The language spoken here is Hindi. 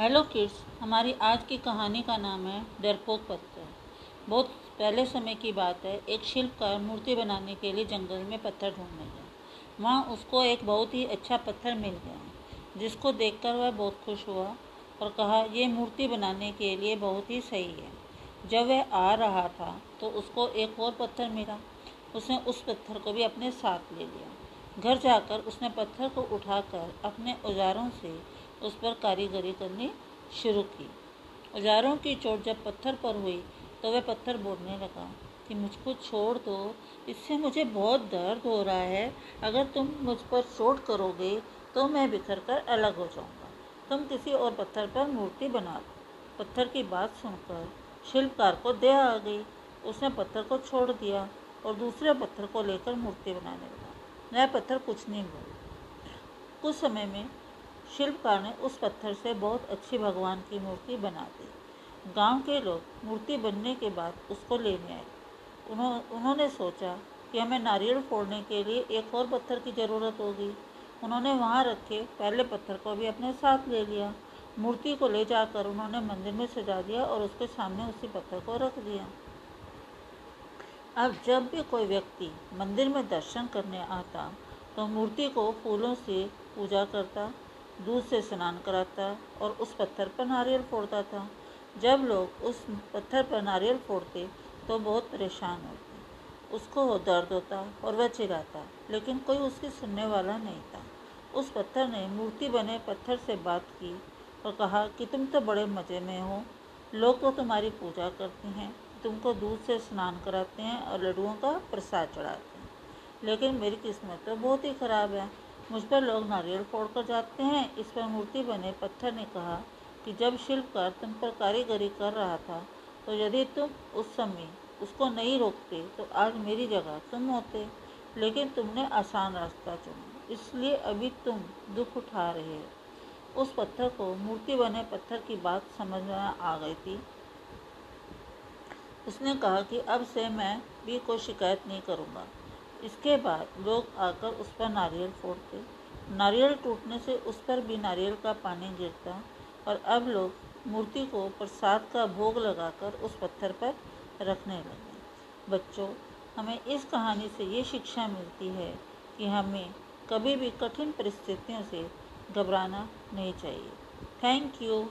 हेलो किड्स हमारी आज की कहानी का नाम है डरपोक पत्थर। बहुत पहले समय की बात है, एक शिल्पकार मूर्ति बनाने के लिए जंगल में पत्थर ढूँढने गया वहाँ उसको एक बहुत ही अच्छा पत्थर मिल गया, जिसको देखकर वह बहुत खुश हुआ और कहा यह मूर्ति बनाने के लिए बहुत ही सही है। जब वह आ रहा था तो उसको एक और पत्थर मिला। उसने उस पत्थर को भी अपने साथ ले लिया। घर जाकर उसने पत्थर को उठाकर अपने औजारों से उस पर कारीगरी करनी शुरू की। औजारों की चोट जब पत्थर पर हुई तो वह पत्थर बोलने लगा कि मुझको छोड़ दो, इससे मुझे बहुत दर्द हो रहा है। अगर तुम मुझ पर चोट करोगे तो मैं बिखर कर अलग हो जाऊँगा। तुम किसी और पत्थर पर मूर्ति बना दो पत्थर की बात सुनकर शिल्पकार को दया आ गई। उसने पत्थर को छोड़ दिया और दूसरे पत्थर को लेकर मूर्ति बनाने लगा। नया पत्थर कुछ नहीं बोला कुछ समय में शिल्पकार ने उस पत्थर से बहुत अच्छी भगवान की मूर्ति बना दी। गाँव के लोग मूर्ति बनने के बाद उसको लेने आए। उन्हों, उन्होंने सोचा कि हमें नारियल फोड़ने के लिए एक और पत्थर की ज़रूरत होगी। उन्होंने वहाँ रखे पहले पत्थर को भी अपने साथ ले लिया। मूर्ति को ले जाकर उन्होंने मंदिर में सजा दिया और उसके सामने उसी पत्थर को रख दिया। अब जब भी कोई व्यक्ति मंदिर में दर्शन करने आता तो मूर्ति को फूलों से पूजा करता दूध से स्नान कराता और उस पत्थर पर नारियल फोड़ता था। जब लोग उस पत्थर पर नारियल फोड़ते तो बहुत परेशान होते। उसको वो दर्द होता और वह चिल्लाता लेकिन कोई उसकी सुनने वाला नहीं था। उस पत्थर ने मूर्ति बने पत्थर से बात की और कहा कि तुम तो बड़े मज़े में हो। लोग तो तुम्हारी पूजा करते हैं, तुमको दूध से स्नान कराते हैं और लड्डुओं का प्रसाद चढ़ाते हैं। लेकिन मेरी किस्मत तो बहुत ही ख़राब है। मुझ पर लोग नारियल फोड़ कर जाते हैं। इस पर मूर्ति बने पत्थर ने कहा कि जब शिल्पकार तुम पर कारीगरी कर रहा था तो यदि तुम उस समय उसको नहीं रोकते तो आज मेरी जगह तुम होते, लेकिन तुमने आसान रास्ता चुना। इसलिए अभी तुम दुख उठा रहे हो। उस पत्थर को मूर्ति बने पत्थर की बात समझ में आ गई थी। उसने कहा कि अब से मैं भी कोई शिकायत नहीं करूँगा। इसके बाद लोग आकर उस पर नारियल फोड़ते। नारियल टूटने से उस पर भी नारियल का पानी गिरता और अब लोग मूर्ति को प्रसाद का भोग लगाकर उस पत्थर पर रखने लगे। बच्चों, हमें इस कहानी से ये शिक्षा मिलती है कि हमें कभी भी कठिन परिस्थितियों से घबराना नहीं चाहिए। Thank you.